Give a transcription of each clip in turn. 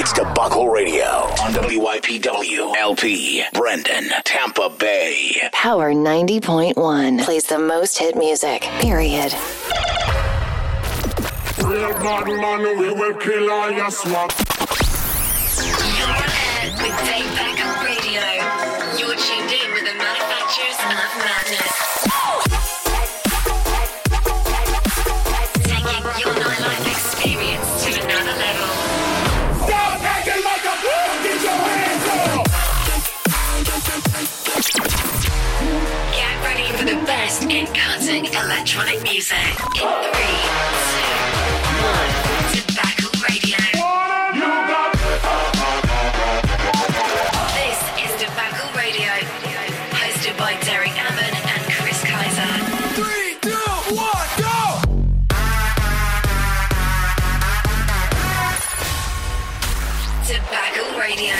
It's Debacle Radio on WYPW LP, Brandon, Tampa Bay. Power 90.1 plays the most hit music, period. Real bad man, we will kill all your swap. Best in cutting electronic music. In three, two, one. Debacle Radio. This is Debacle Radio, hosted by Derek Ammon and Chris Kaiser. three, two, one, go! Debacle Radio.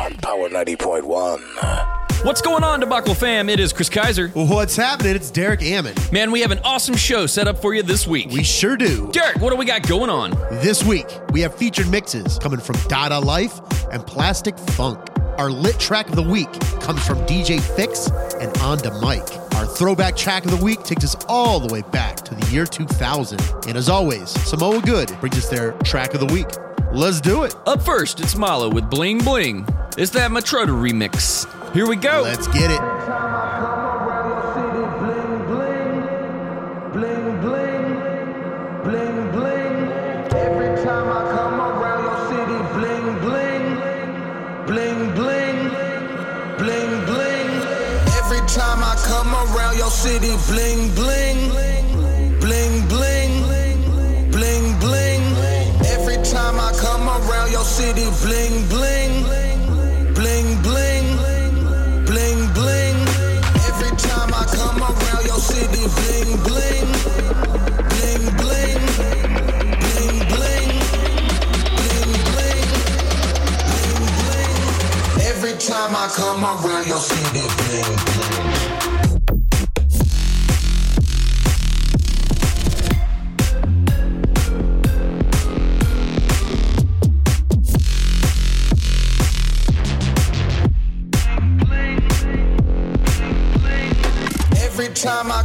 On Power 90.1. What's going on, Debacle fam? It is Chris Kaiser. What's happening? It's Derek Ammon. Man, we have an awesome show set up for you this week. We sure do. Derek, what do we got going on? This week, we have featured mixes coming from Dada Life and Plastic Funk. Our lit track of the week comes from DJ Fix and Onda Mike. Our throwback track of the week takes us all the way back to the year 2000. And as always, Samoa Good brings us their track of the week. Let's do it. Up first, it's Malo with Bling Bling. It's that Matroda remix. Here we go. Let's get it. Bling bling, bling bling. Every time I come around your city, bling bling, city, bling bling, bling bling, bling bling. Every time I come around your city, bling bling, bling bling, bling bling, bling bling, bling bling. Every time I come around your city, bling bling. Time I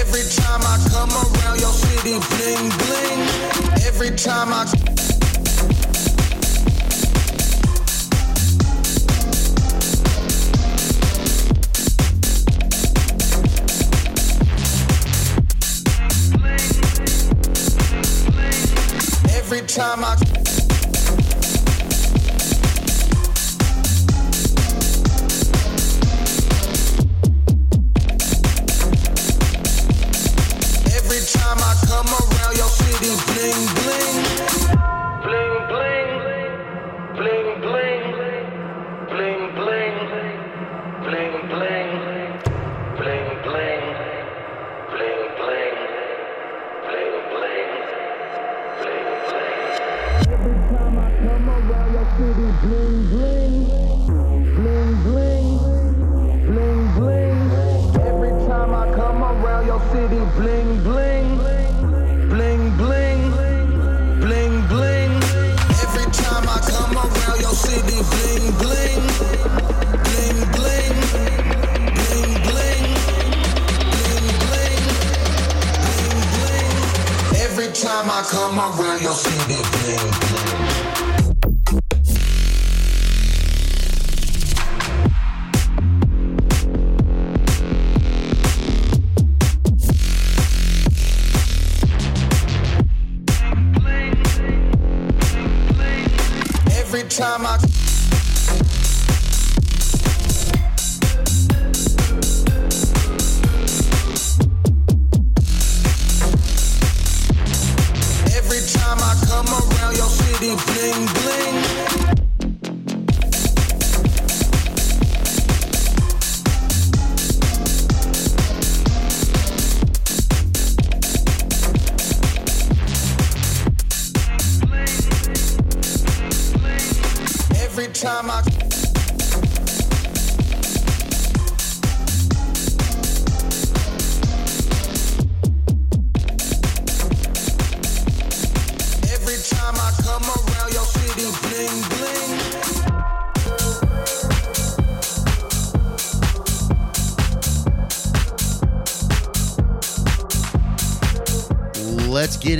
Every time I come around your city, bling bling. Every time I city, bling bling. Bling bling. Bling bling. Every time I come around your city, bling bling. Bling bling. Bling bling. Bling bling. Bling bling. Time I come around your city, bling bling.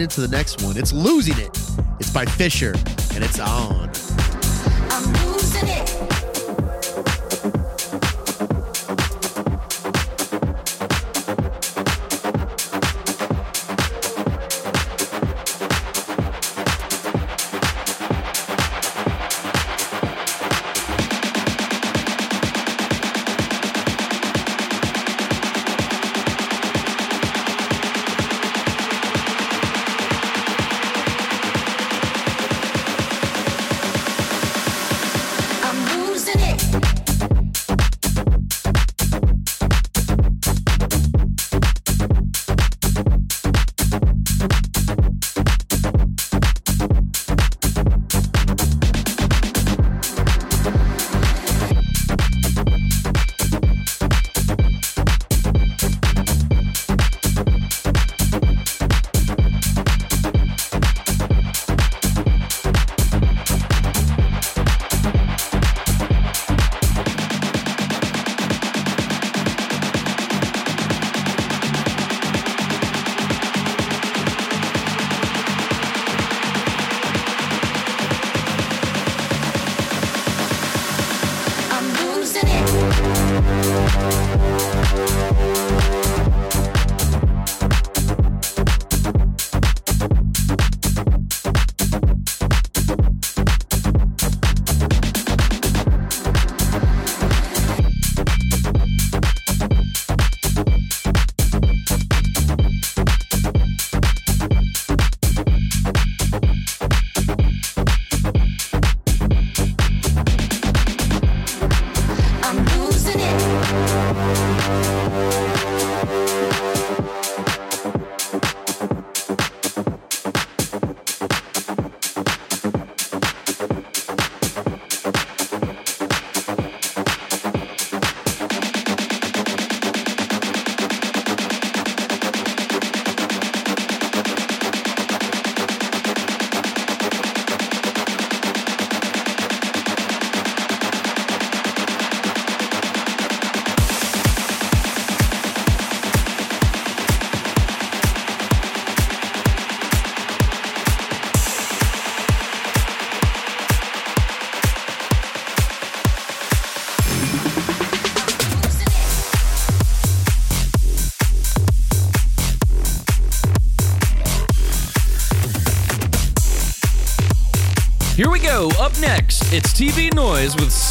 into the next one. It's Losing It. It's by Fisher, and it's on. Noise with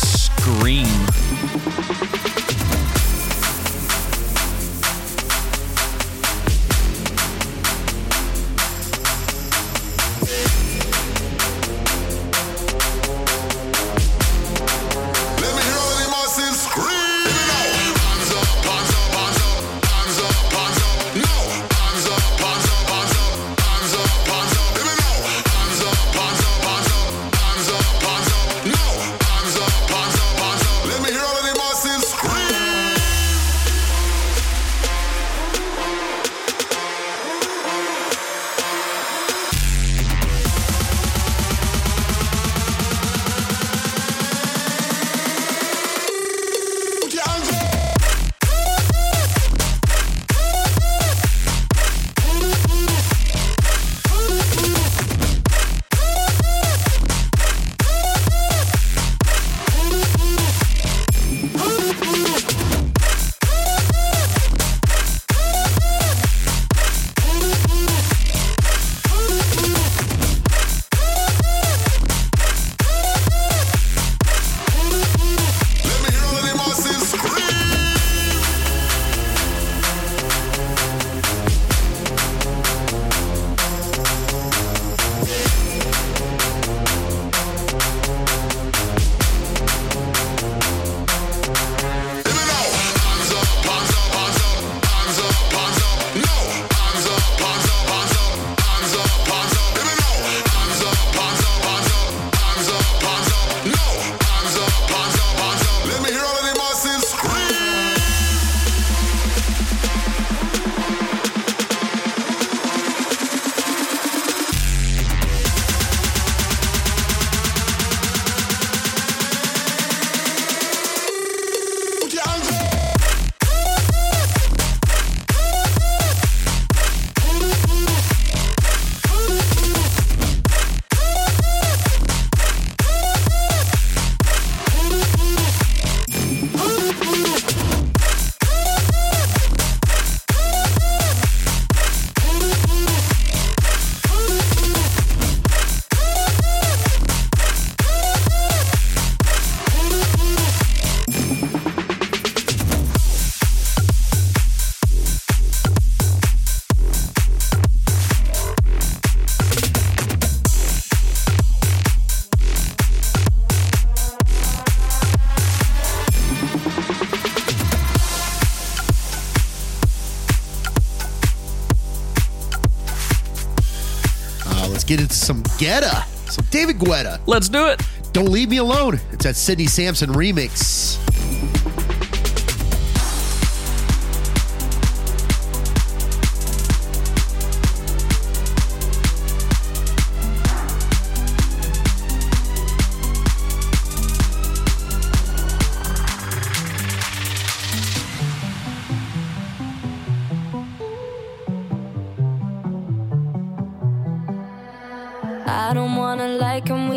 Guetta, some David Guetta. Let's do it. Don't leave me alone. It's that Sidney Samson remix.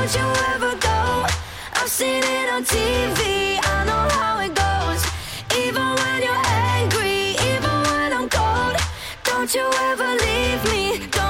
don't you ever go. I've seen it on TV, I know how it goes. Even when you're angry, even when I'm cold. Don't you ever leave me, don't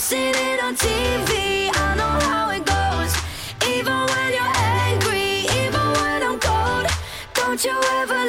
I've seen it on TV, I know how it goes. Even when you're angry, even when I'm cold. Don't you ever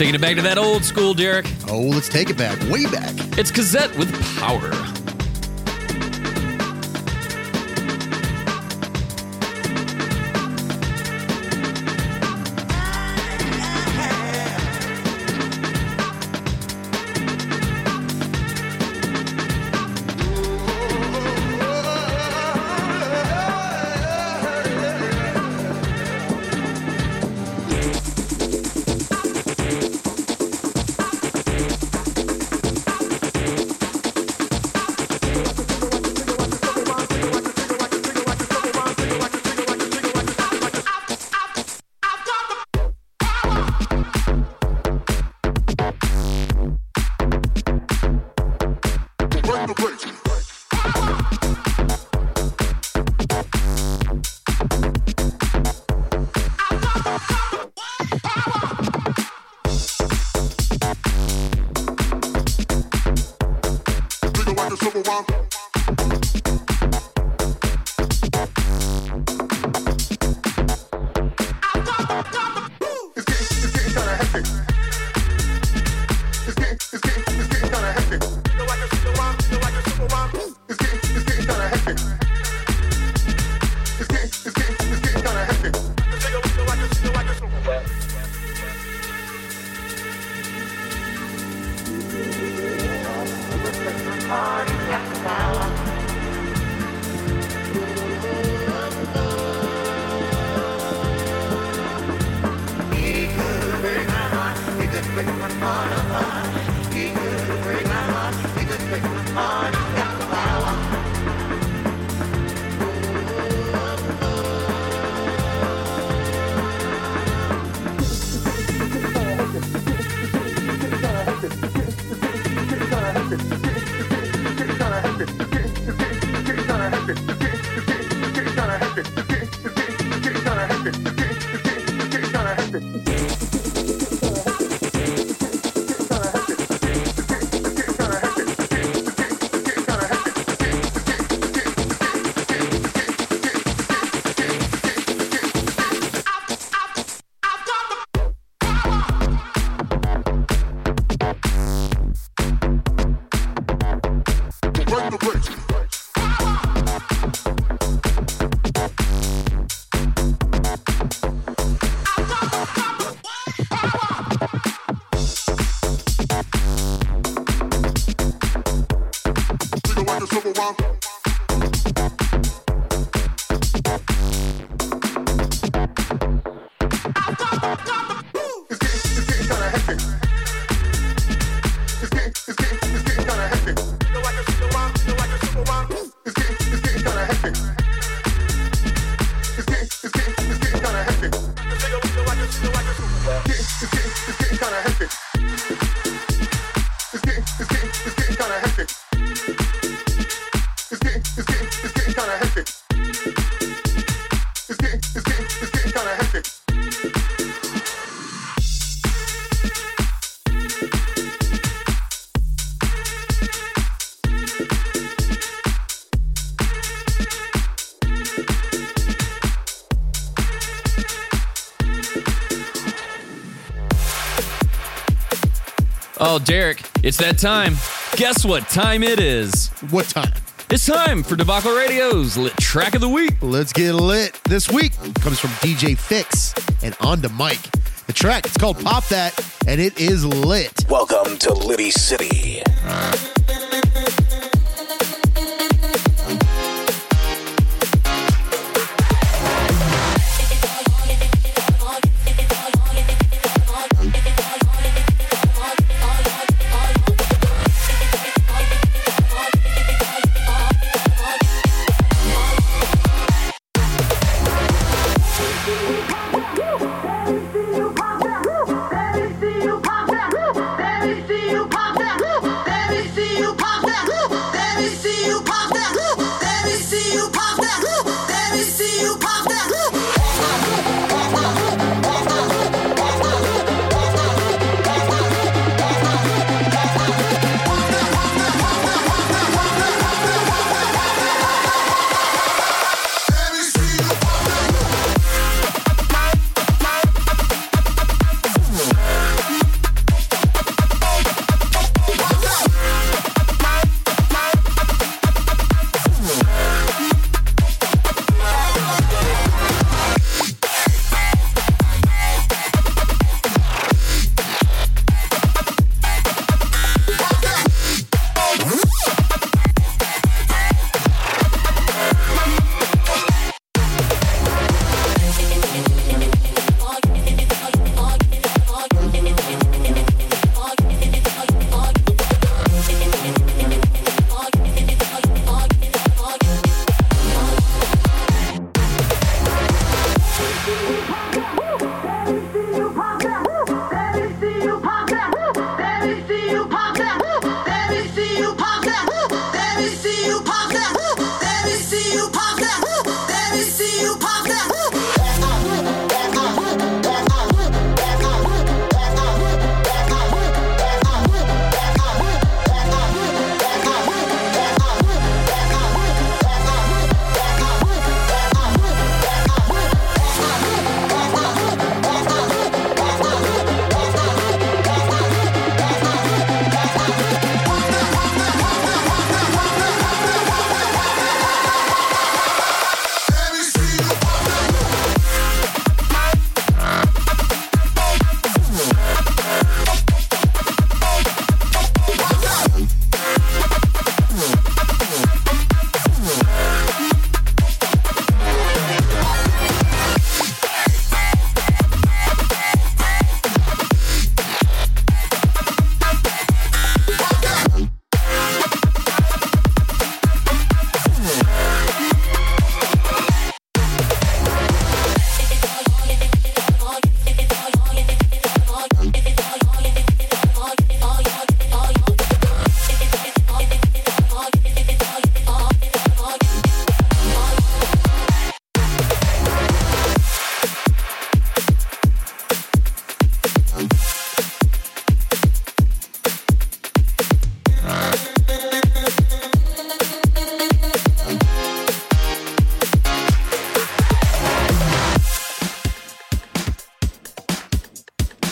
Taking it back to that old school, Derek. Oh, let's take it back, way back. It's Cassette with Power. Oh, Derek, it's that time. Guess what time it is? What time? It's time for Debacle Radio's Lit Track of the Week. Let's get lit. This week comes from DJ Fix and On to Mike. The track, it's called Pop That, and it is lit. Welcome to Liddy City.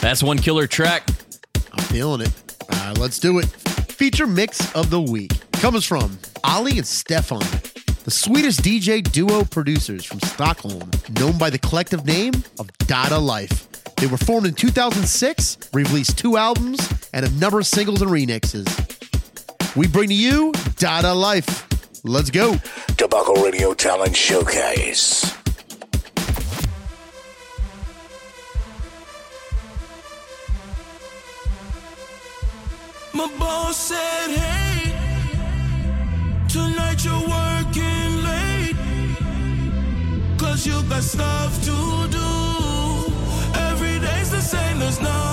That's one killer track. I'm feeling it. Uh, let's do it. Feature mix of the week comes from Olle and Stefan, the Swedish DJ duo producers from Stockholm, known by the collective name of Dada Life. They were formed in 2006, released two albums, and a number of singles and remixes. We bring to you Dada Life. Let's go. Debacle Radio Talent Showcase. boss said, hey, tonight you're working you got stuff to do. Every day's the same, there's no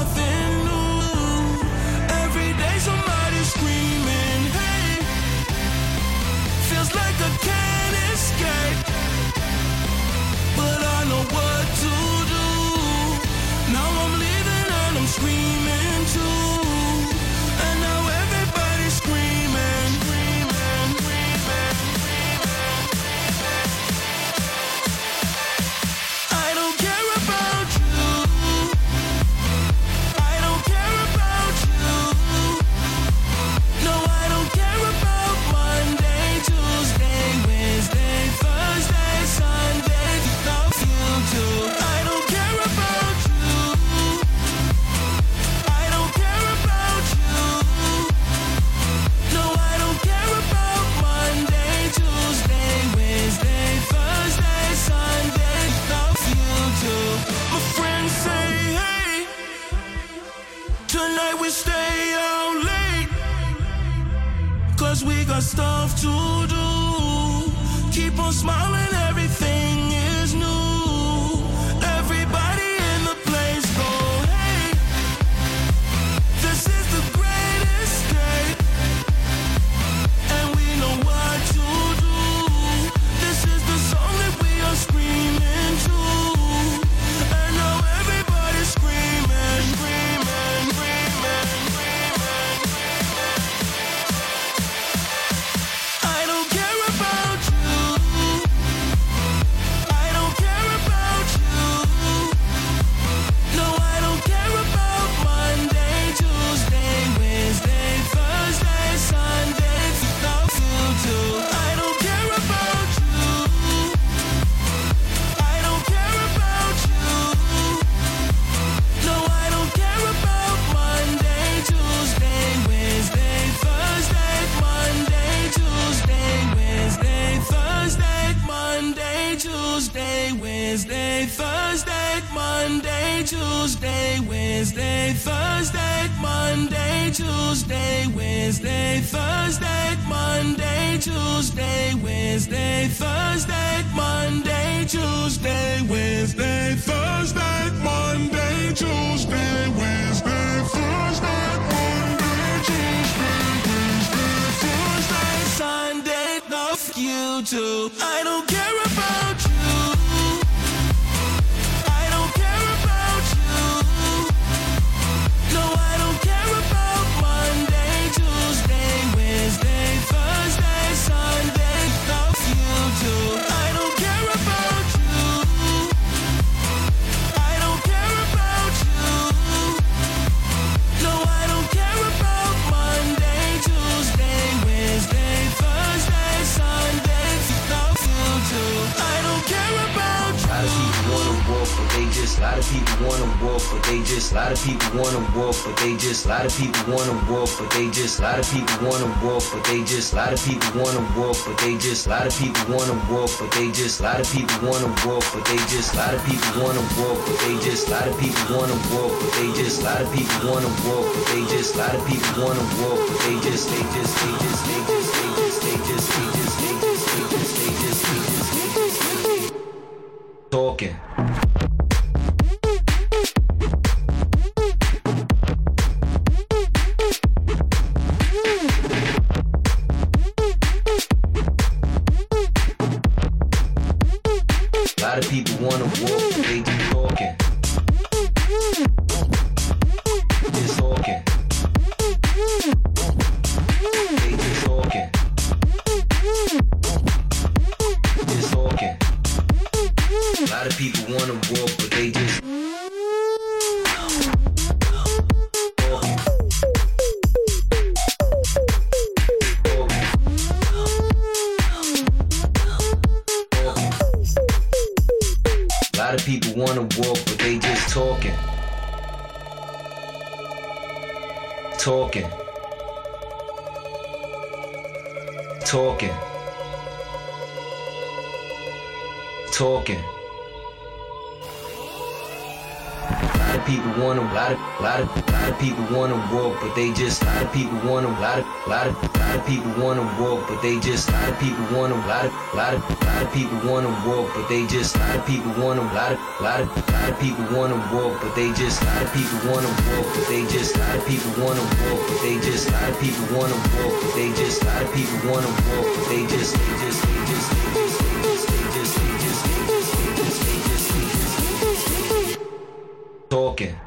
they just a lot of people wanna walk, but they just a lot of people wanna walk, but they just a lot of people wanna walk, but they just a lot of people wanna walk, but they just a lot of people wanna walk, but they just a lot of people wanna walk, but they just a lot of people wanna walk, but they just a lot of people wanna walk, but they just a lot of people wanna walk, but they just a lot of people wanna walk, but they just they just they just they just they just they just they just they just they just they just they just talking. People wanna, lot of, lot of, lot of people wanna walk, but they just, lot of people wanna, lot of, lot of, lot of people wanna walk, but they just, lot of people wanna, lot of, lot of, lot of people wanna walk, but they just, lot of people wanna walk, but they just, lot of people wanna walk, but they just, lot of people wanna walk, but they just, lot of people wanna walk, but they just, they just, they just, they just, talking.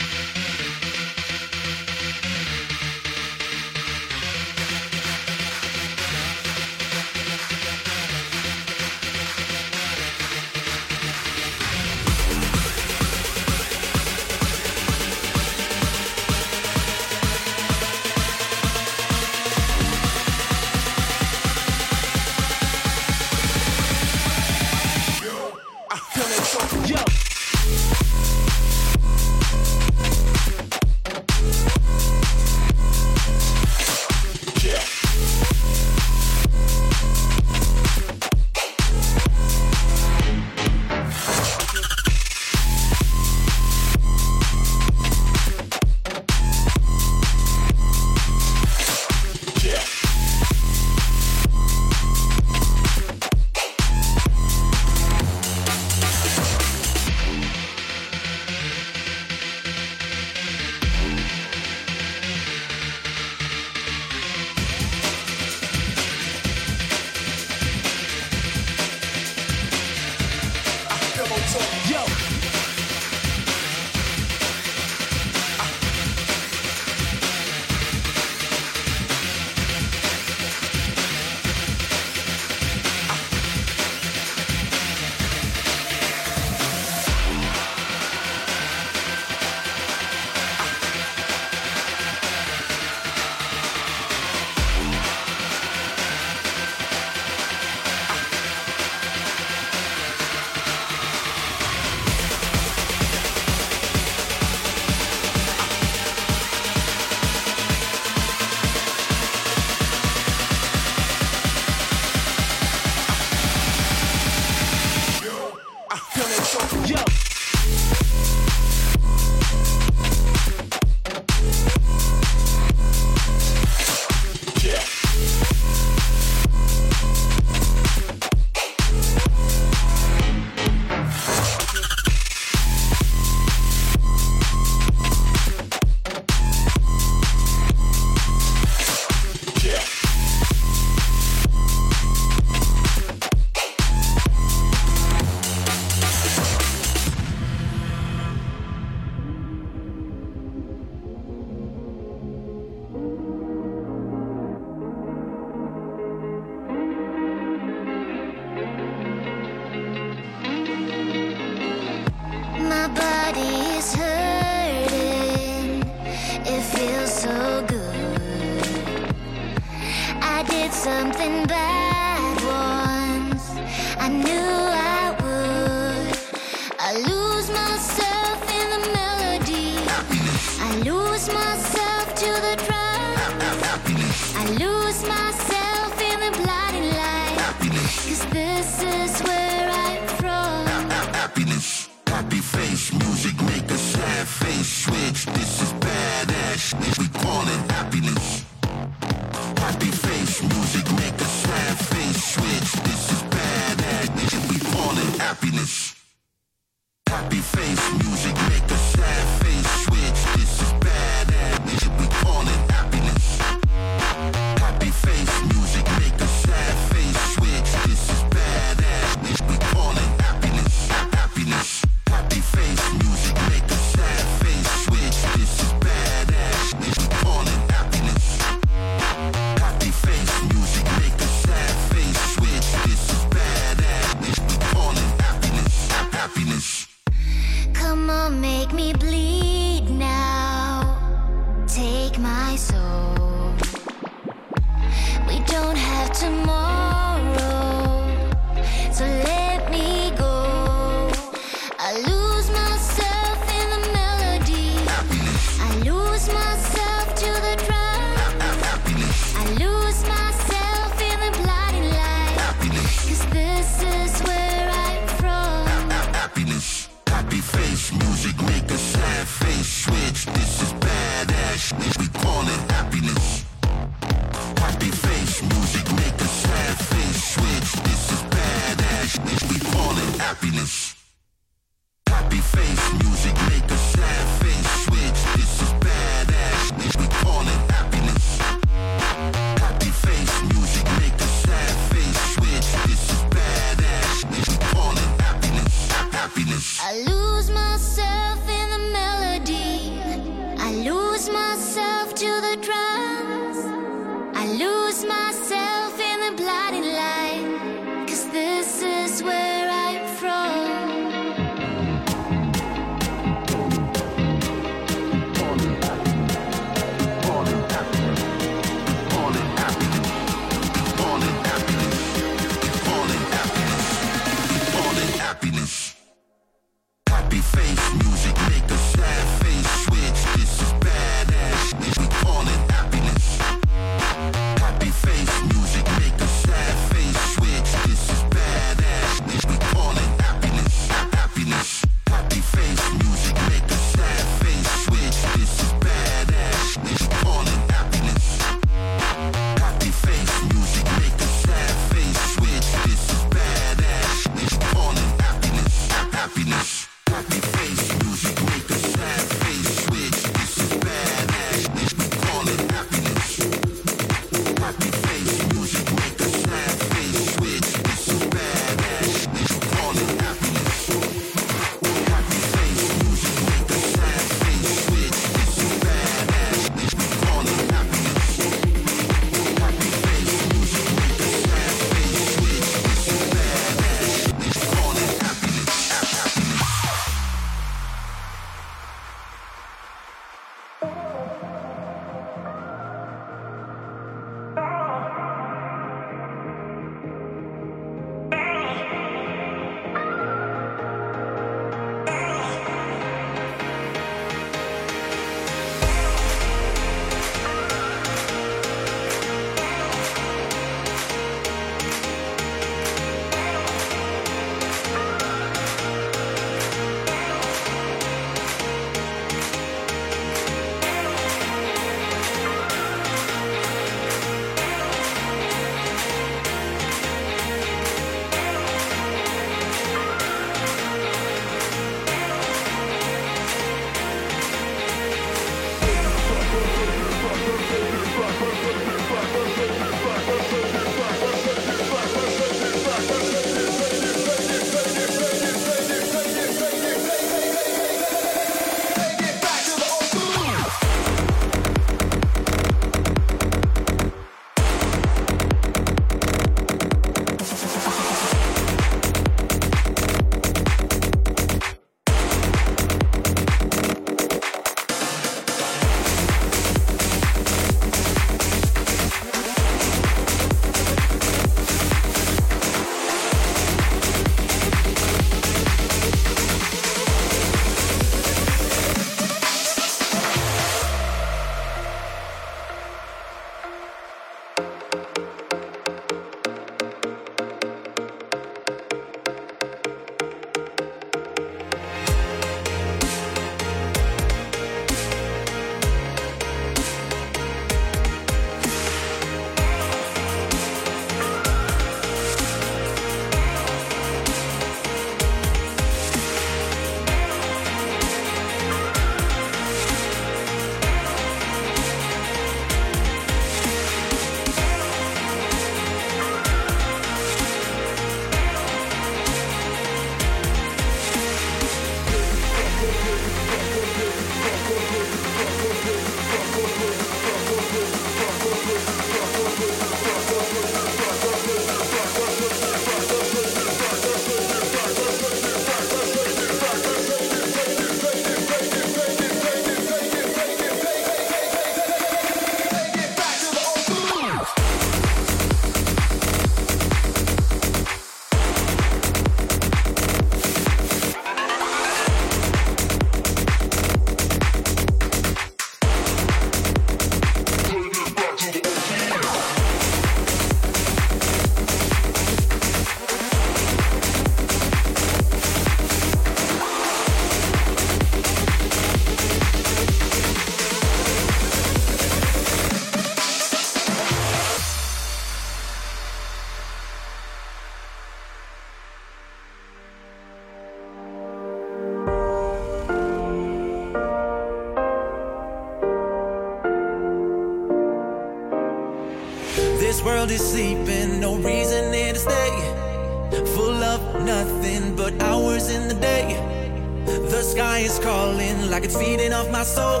like it's feeding off my soul.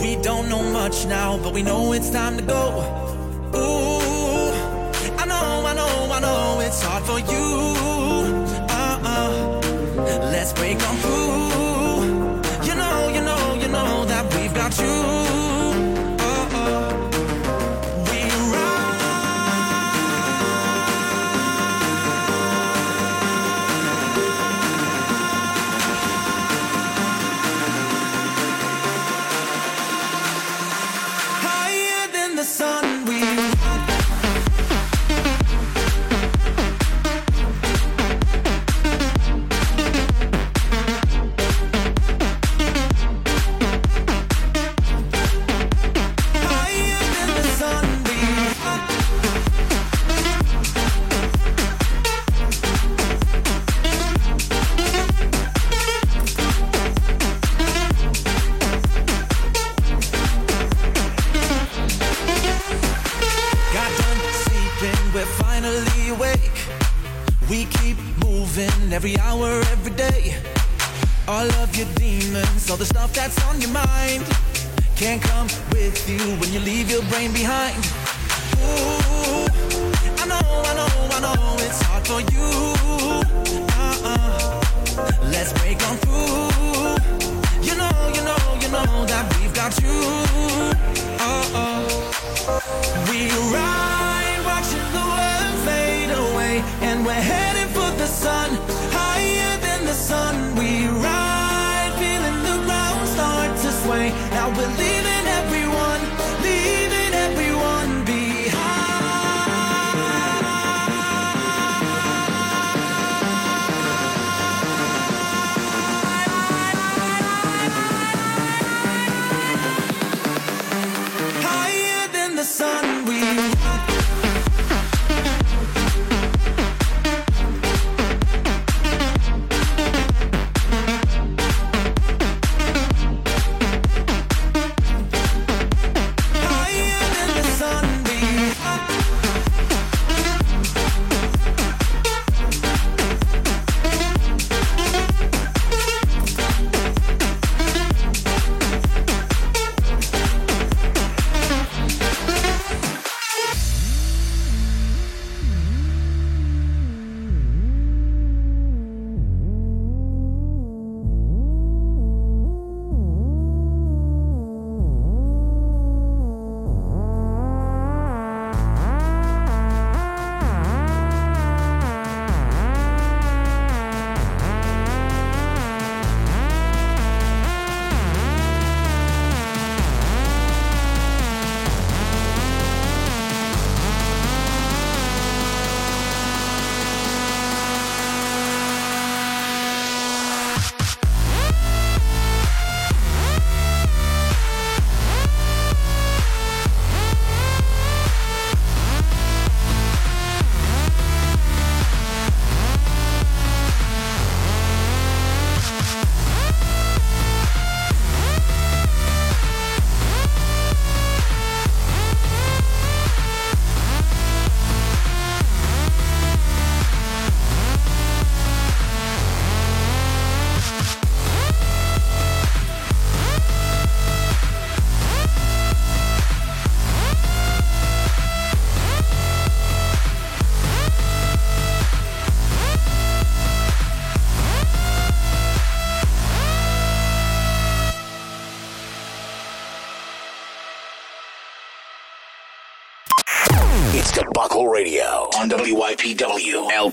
We don't know much now, but we know it's time to go.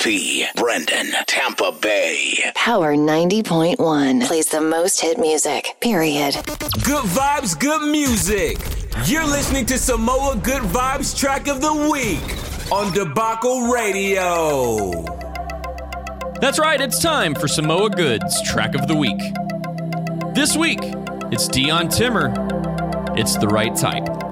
KMP, Brendan, Tampa Bay. Power 90.1 plays the most hit music, period. Good vibes, good music. You're listening to Samoa Good Vibes track of the week on Debacle Radio. That's right, it's time for Samoa Good's track of the week. This week, it's Dion Timmer. It's the right type.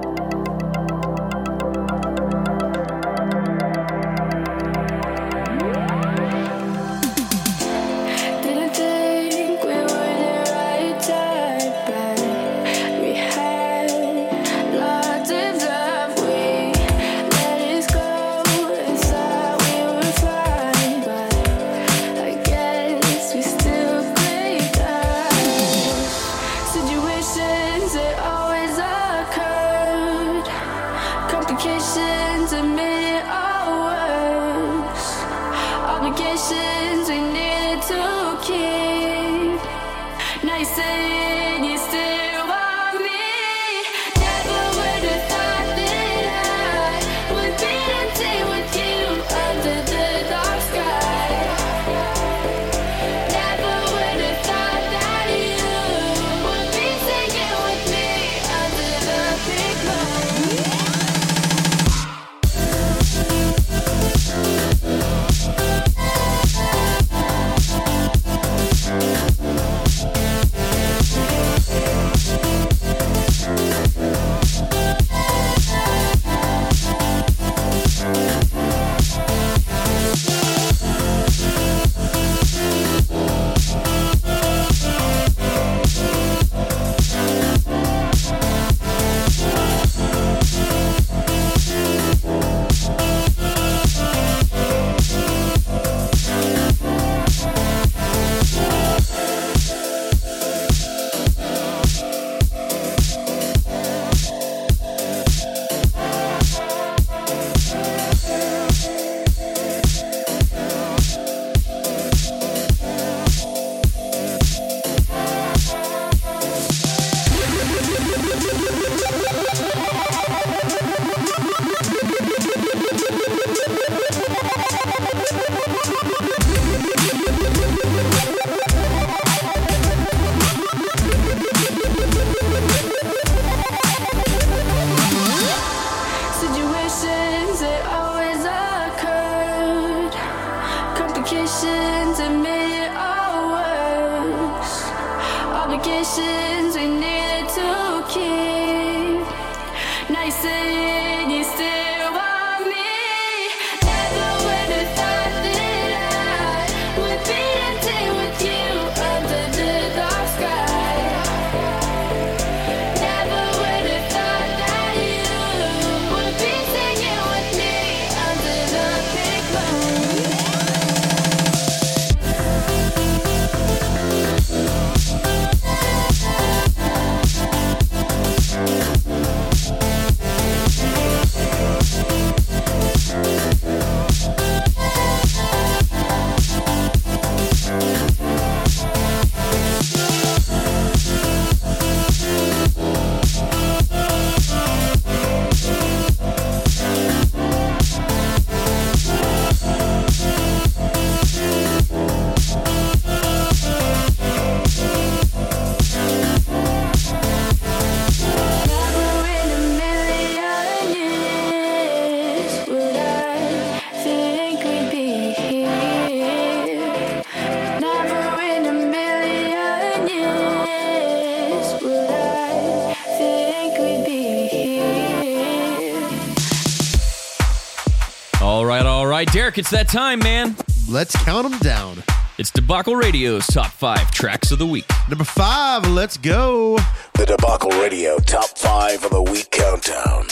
All right, all right, Derek, it's that time, man. Let's count them down. It's Debacle Radio's top five tracks of the week. Number five, let's go. The Debacle Radio top five of the week countdown.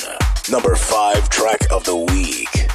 Number five track of the week.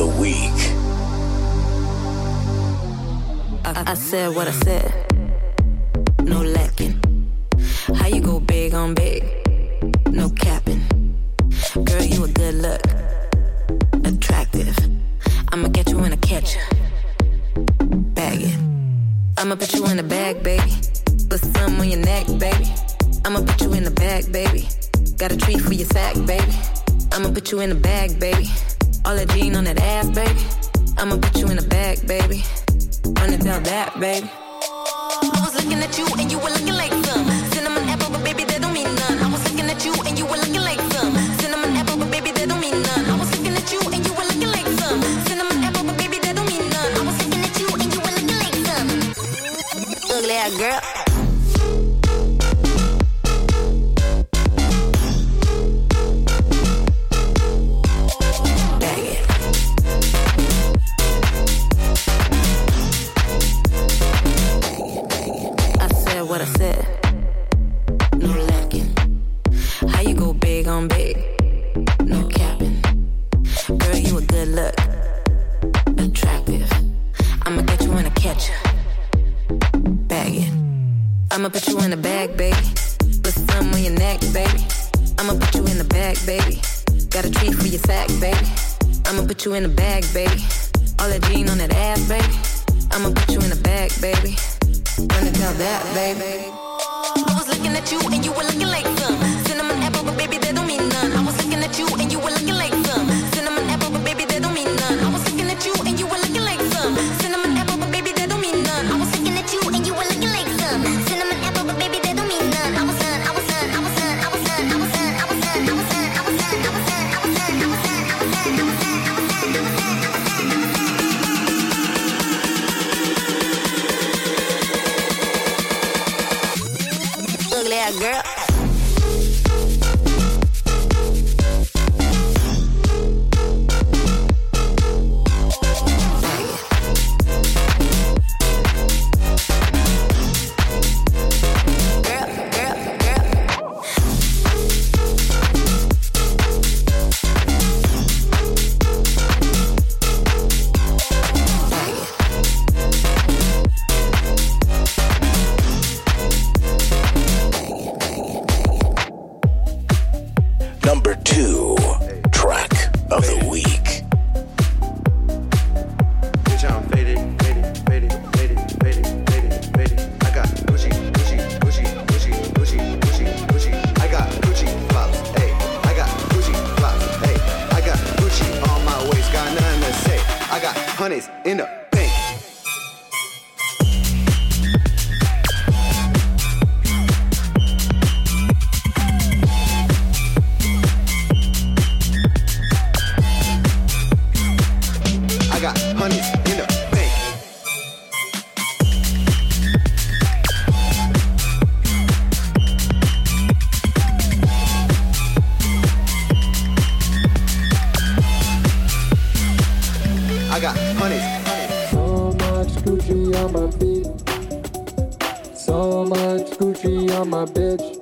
The week. I, I said what I said. Bitch.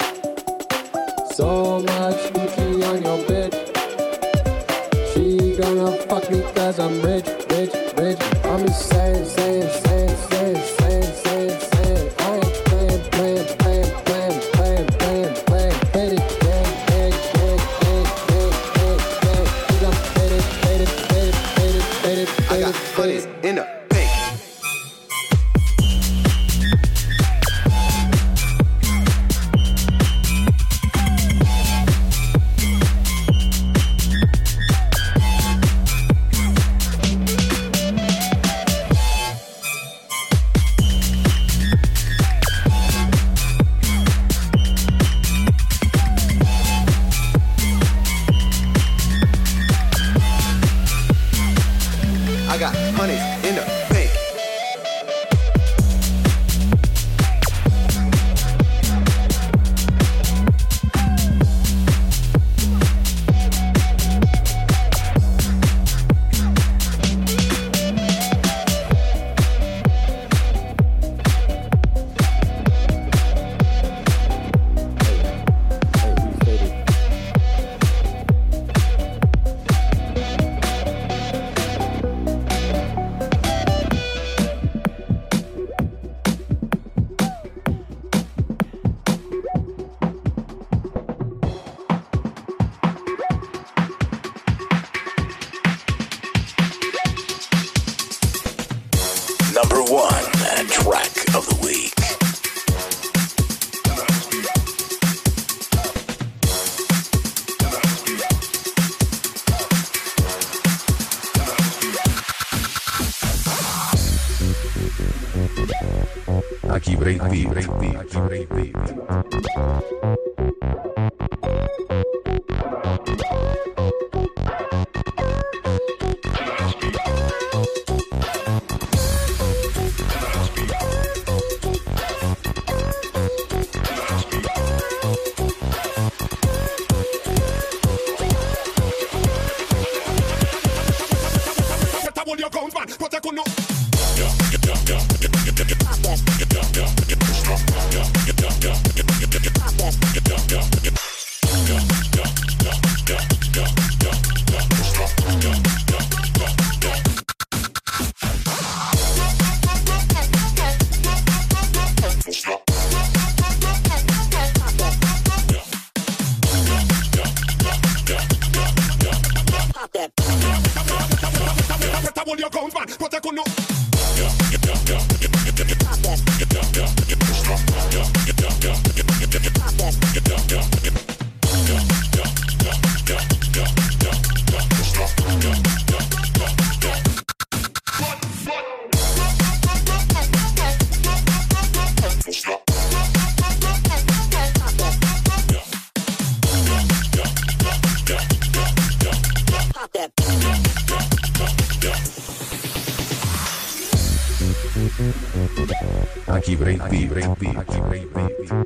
Aquí break, break, break, break, break, break.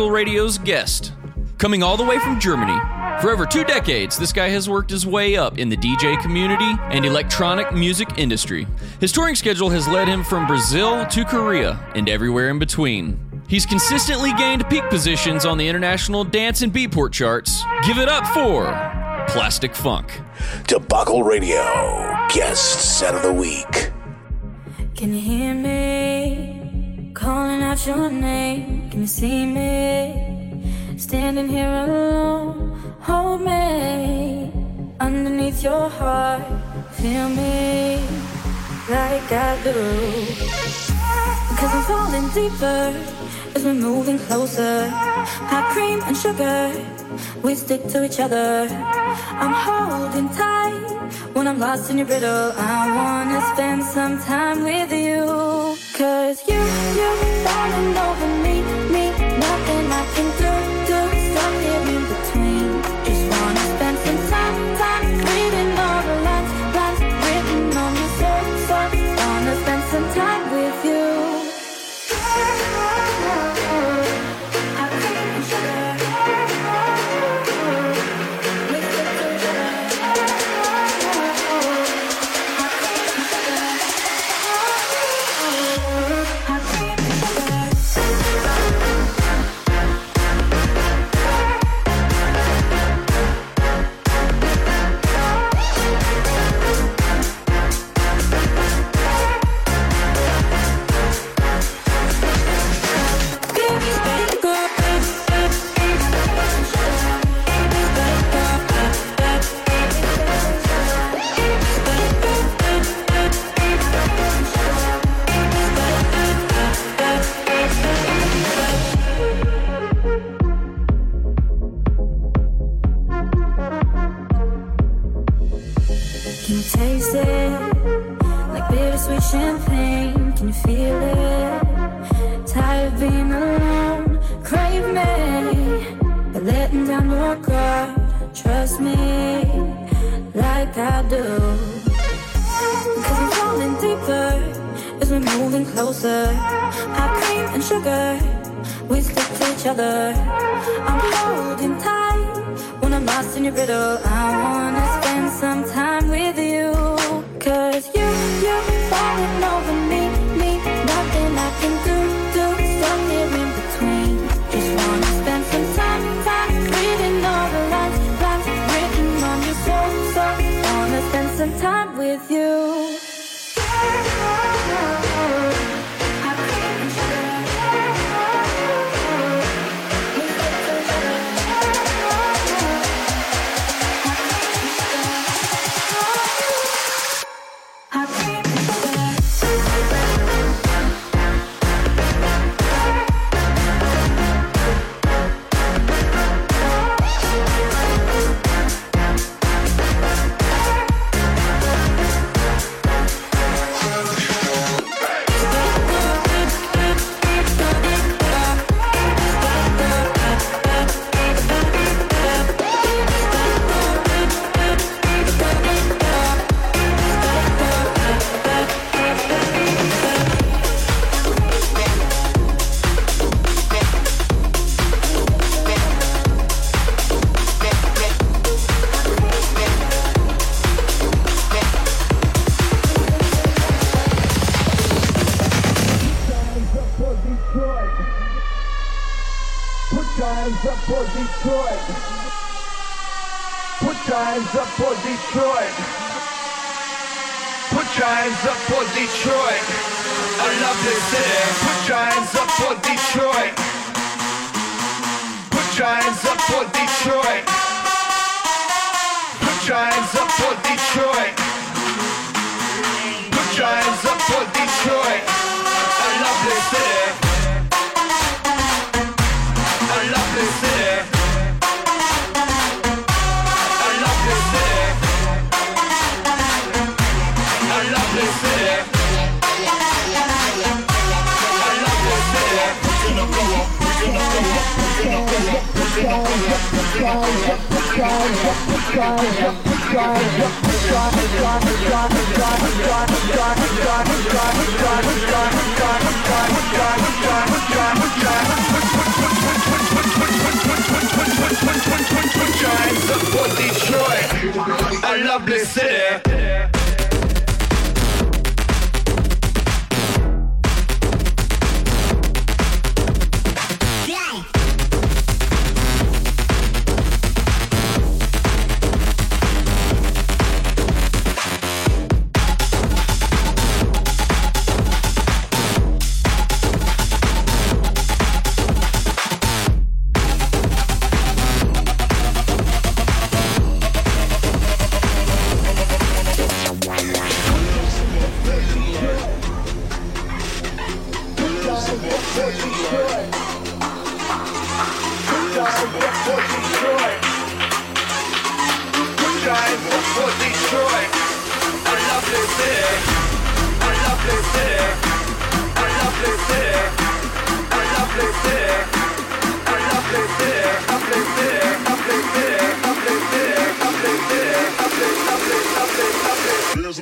Debacle Radio's guest. Coming all the way from Germany. For over two decades, this guy has worked his way up in the DJ community and electronic music industry. His touring schedule has led him from Brazil to Korea and everywhere in between. He's consistently gained peak positions on the international dance and beatport charts. Give it up for Plastic Funk. Debacle Radio, guest set of the week. Can you hear me? Calling out your name. You see me? Standing here alone. Hold me underneath your heart. Feel me like I do. Cause I'm falling deeper as we're moving closer. Hot cream and sugar, we stick to each other. I'm holding tight when I'm lost in your riddle. I wanna spend some time with you. Cause you, you falling over being alone. Crave me. But letting down your guard. Trust me. Like I do. Cause I'm falling deeper as we're moving closer. Hot cream and sugar. We stick to each other. I'm holding tight when I'm lost in your riddle. I wanna spend some time with you. Cause you, you falling over me, me. Nothing I can do, time with you.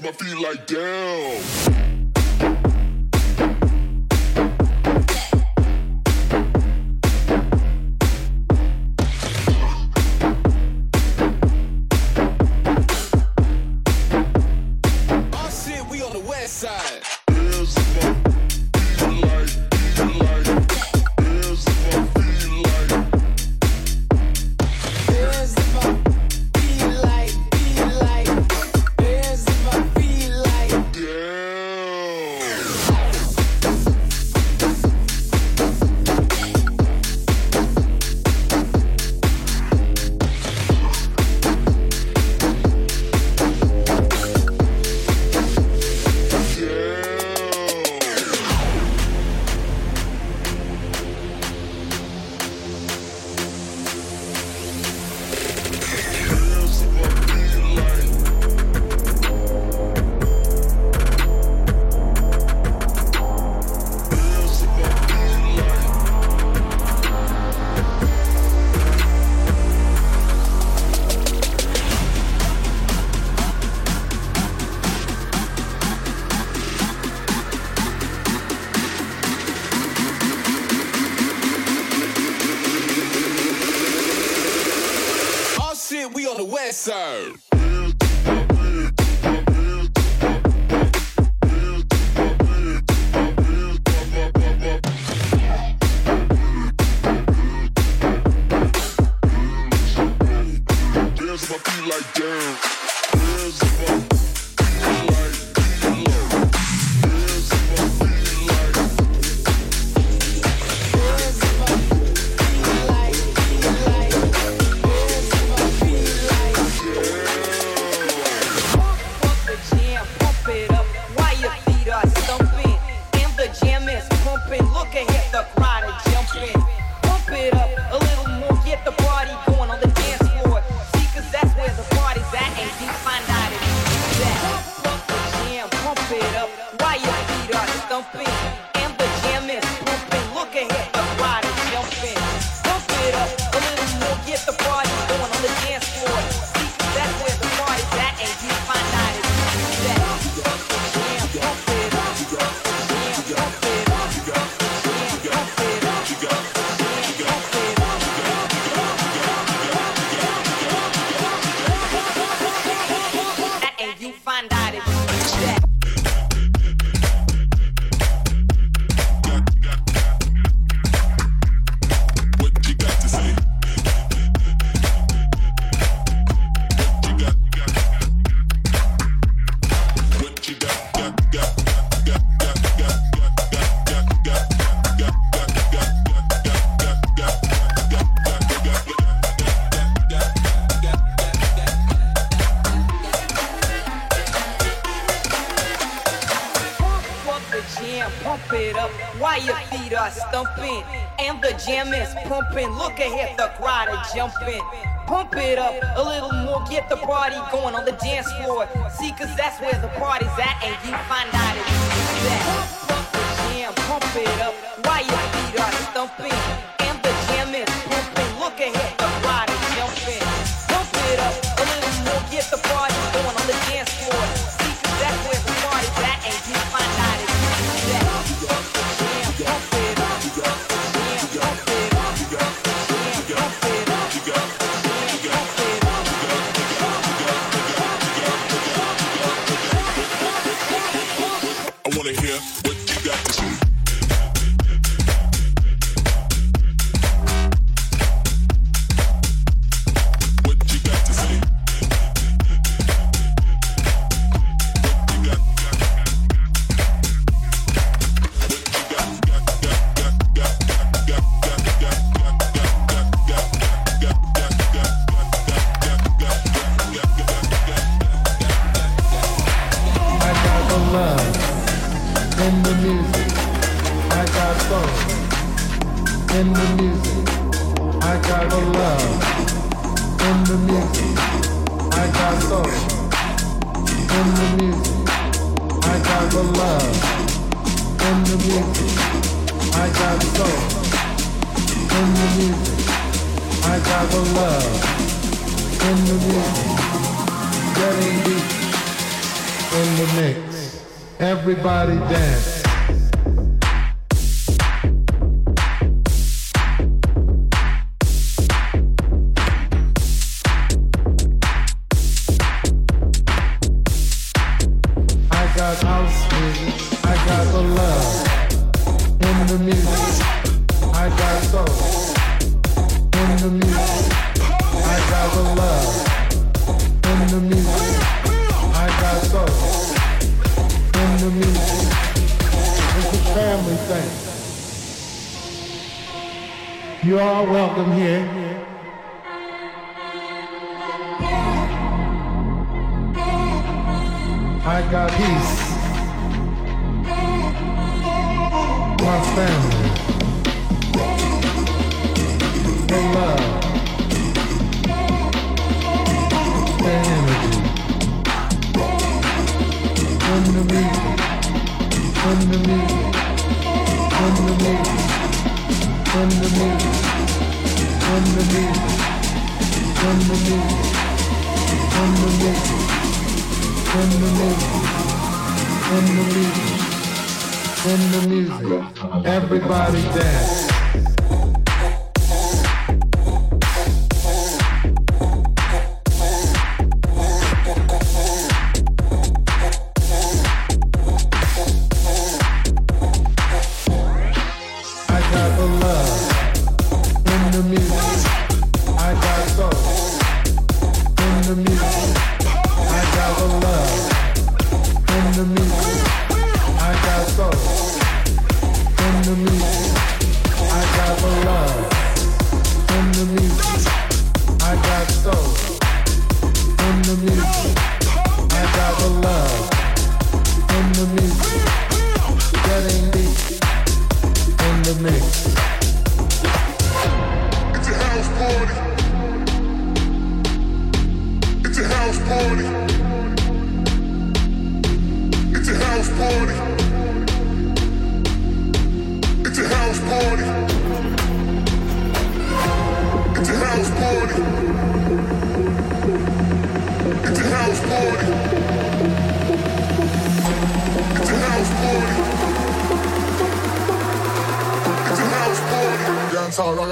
till my feet like down. up look.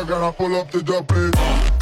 Gotta pull up the double.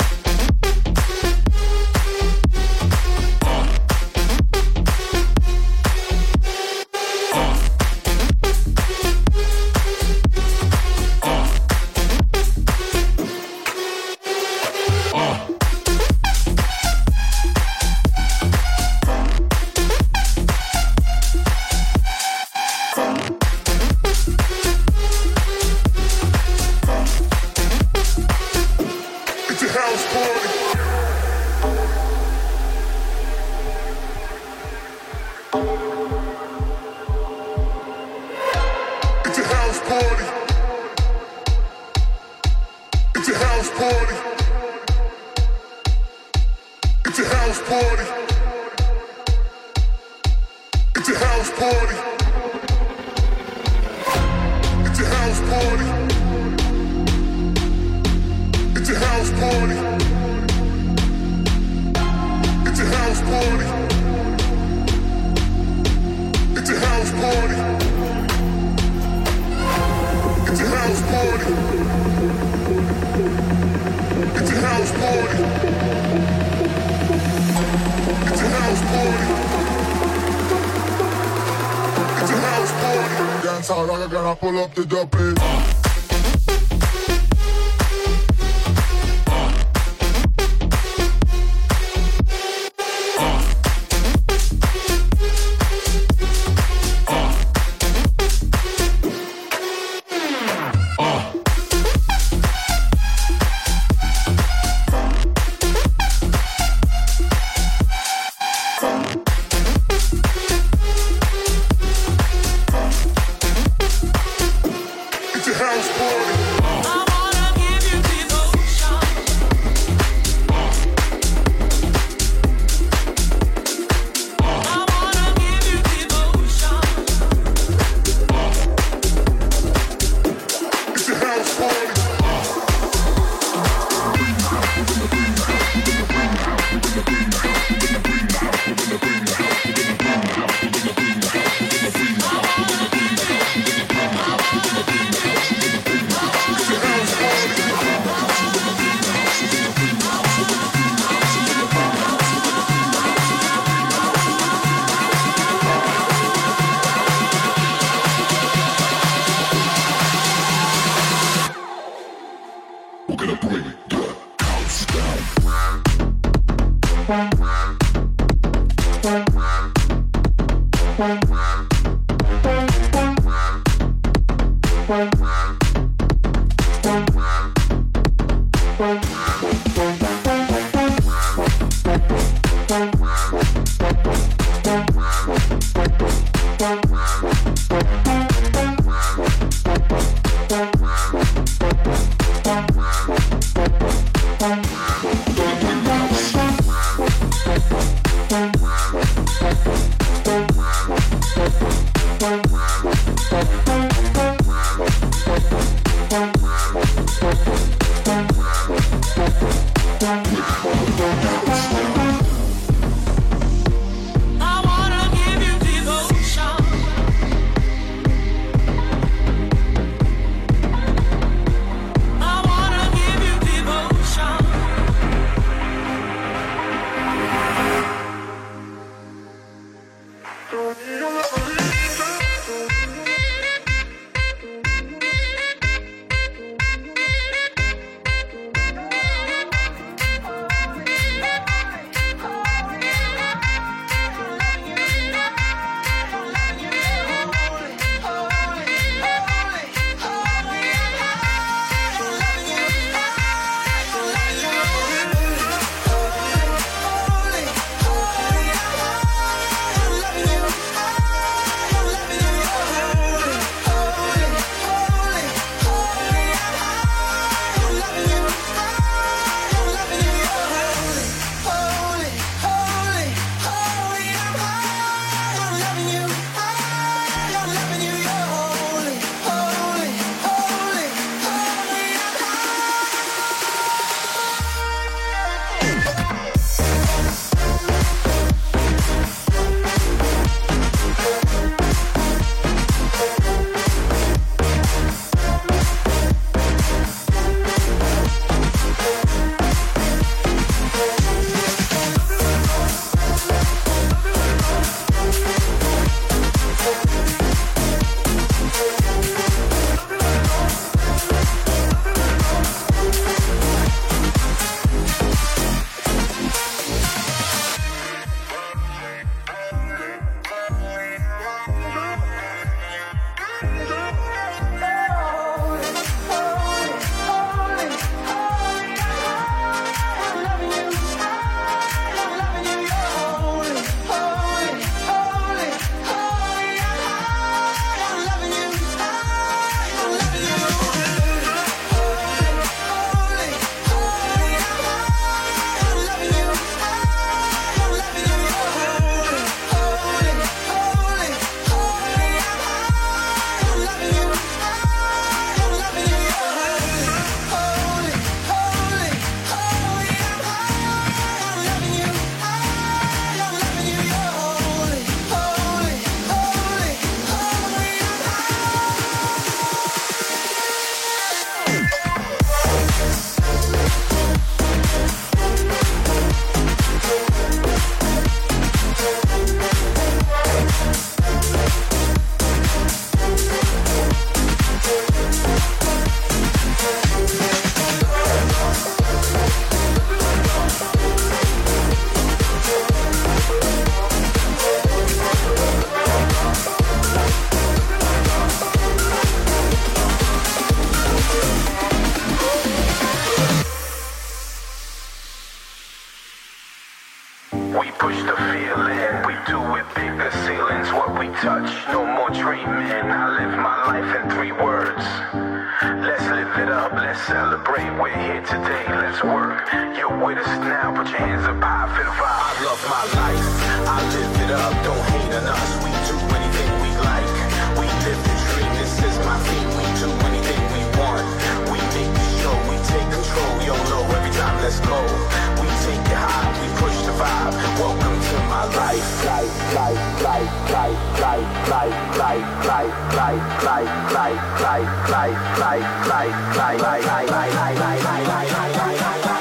Life, life, life, life, life, life, life, life, life, life, life, life, life, Push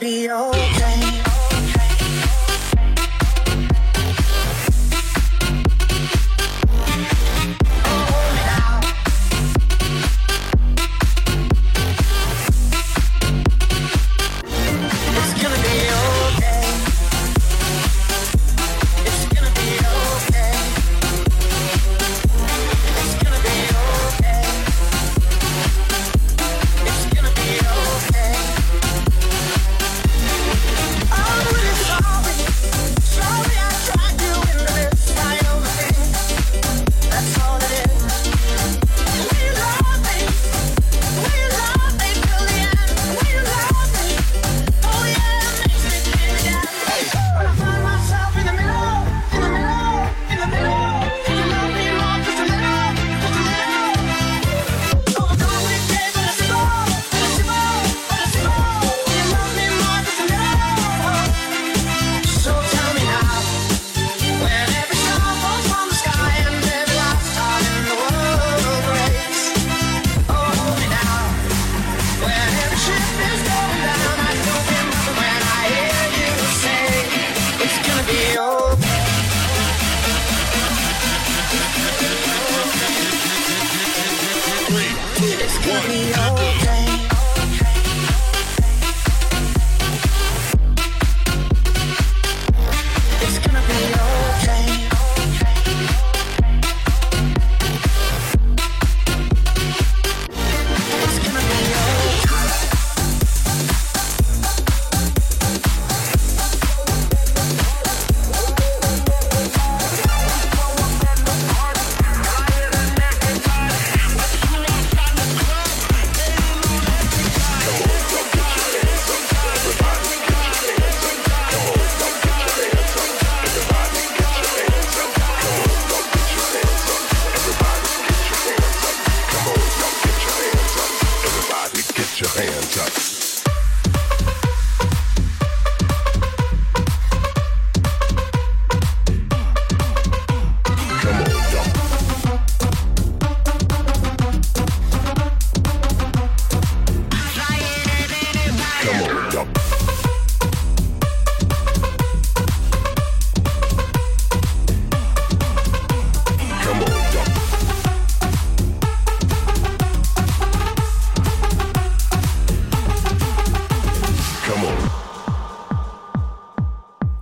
be okay.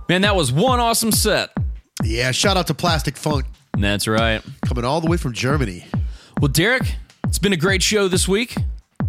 Man, that was one awesome set. Yeah, shout out to Plastic Funk. That's right. Coming all the way from Germany. Well, Derek, it's been a great show this week.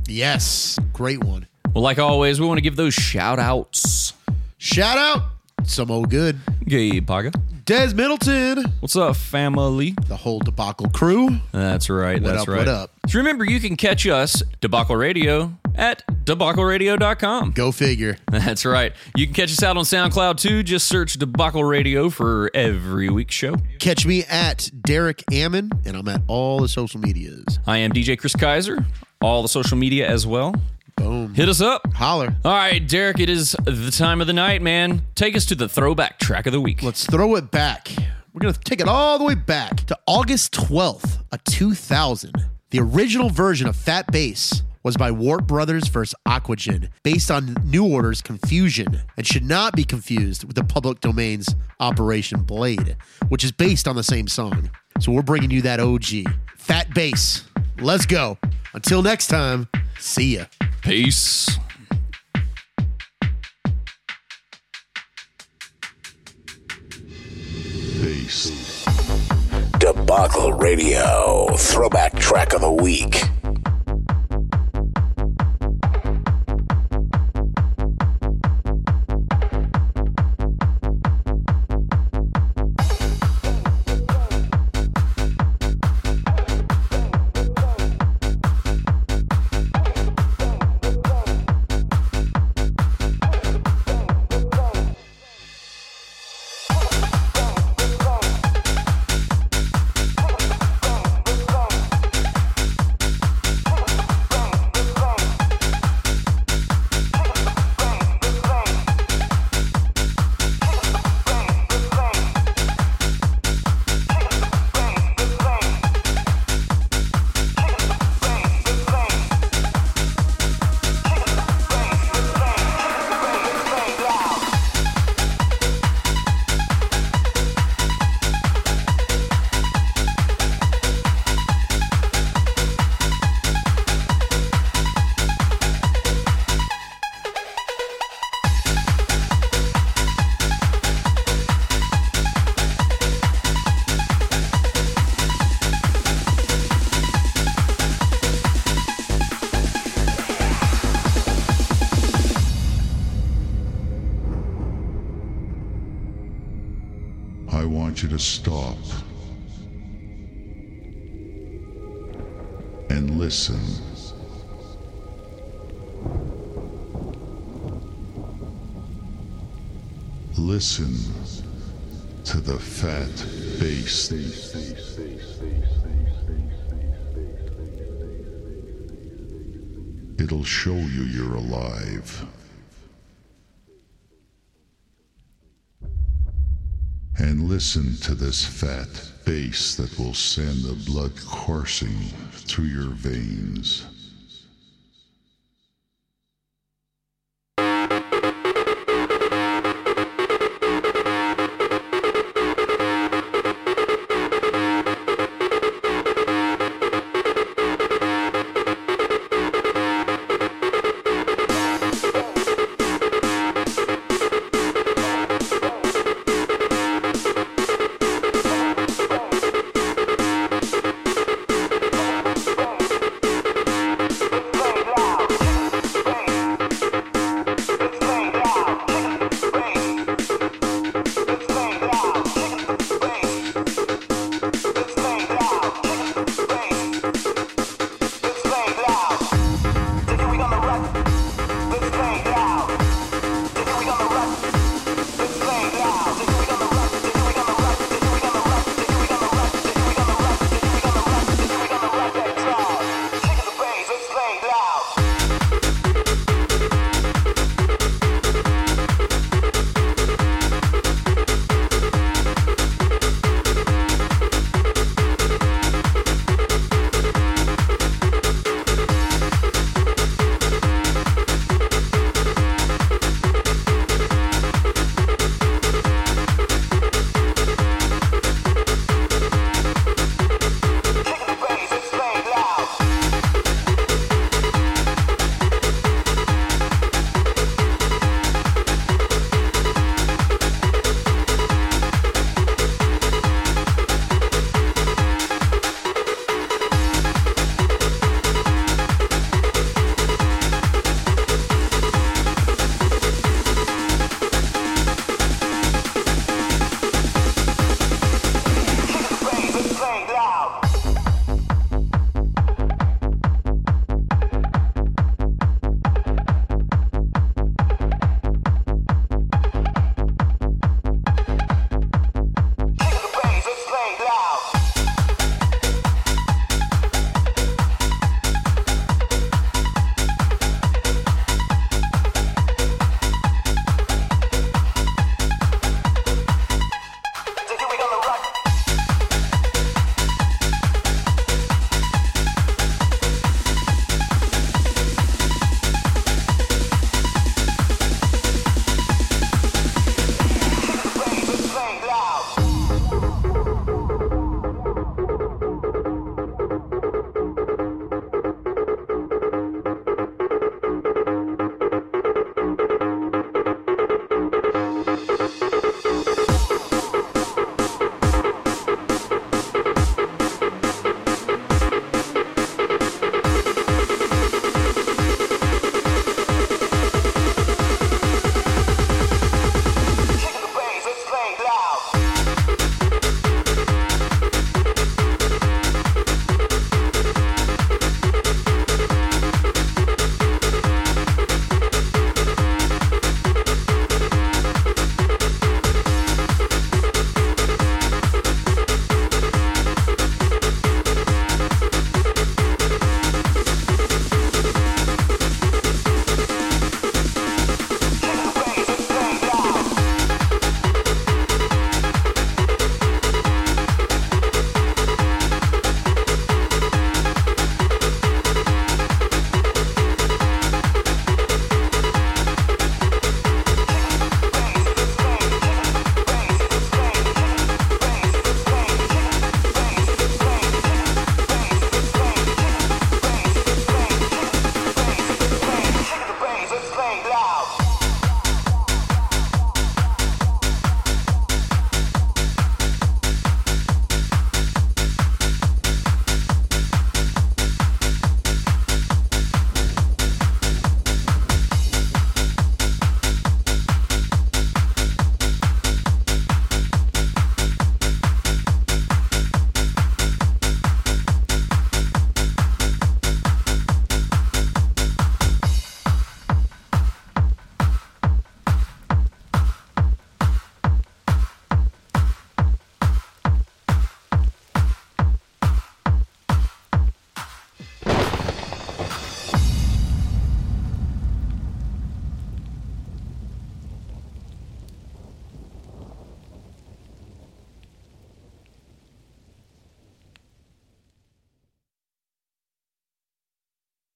Yes, great one. Well, like always, we want to give those shout outs. Shout out, some old good. Gay Paga. Des Middleton. What's up, family? The whole debacle crew. That's right. What that's up, right. what up? So remember, you can catch us, Debacle Radio, at debacleradio.com. Go figure. That's right. You can catch us out on SoundCloud too. Just search Debacle Radio for every week's show. Catch me at Derek Ammon, and I'm at all the social medias. I am DJ Chris Kaiser. All the social media as well. Boom. Hit us up. Holler. All right, Derek, it is the time of the night, man. Take us to the throwback track of the week. Let's throw it back. We're going to take it all the way back to August 12th, of 2000. The original version of Fat Bass was by Warp Brothers vs. Aquagen, based on New Order's Confusion, and should not be confused with the public domain's Operation Blade, which is based on the same song. So we're bringing you that OG. Fat Bass. Let's go. Until next time, see ya. Peace. Peace. Debacle Radio. Throwback track of the week. It'll show you you're alive. And listen to this fat bass that will send the blood coursing through your veins.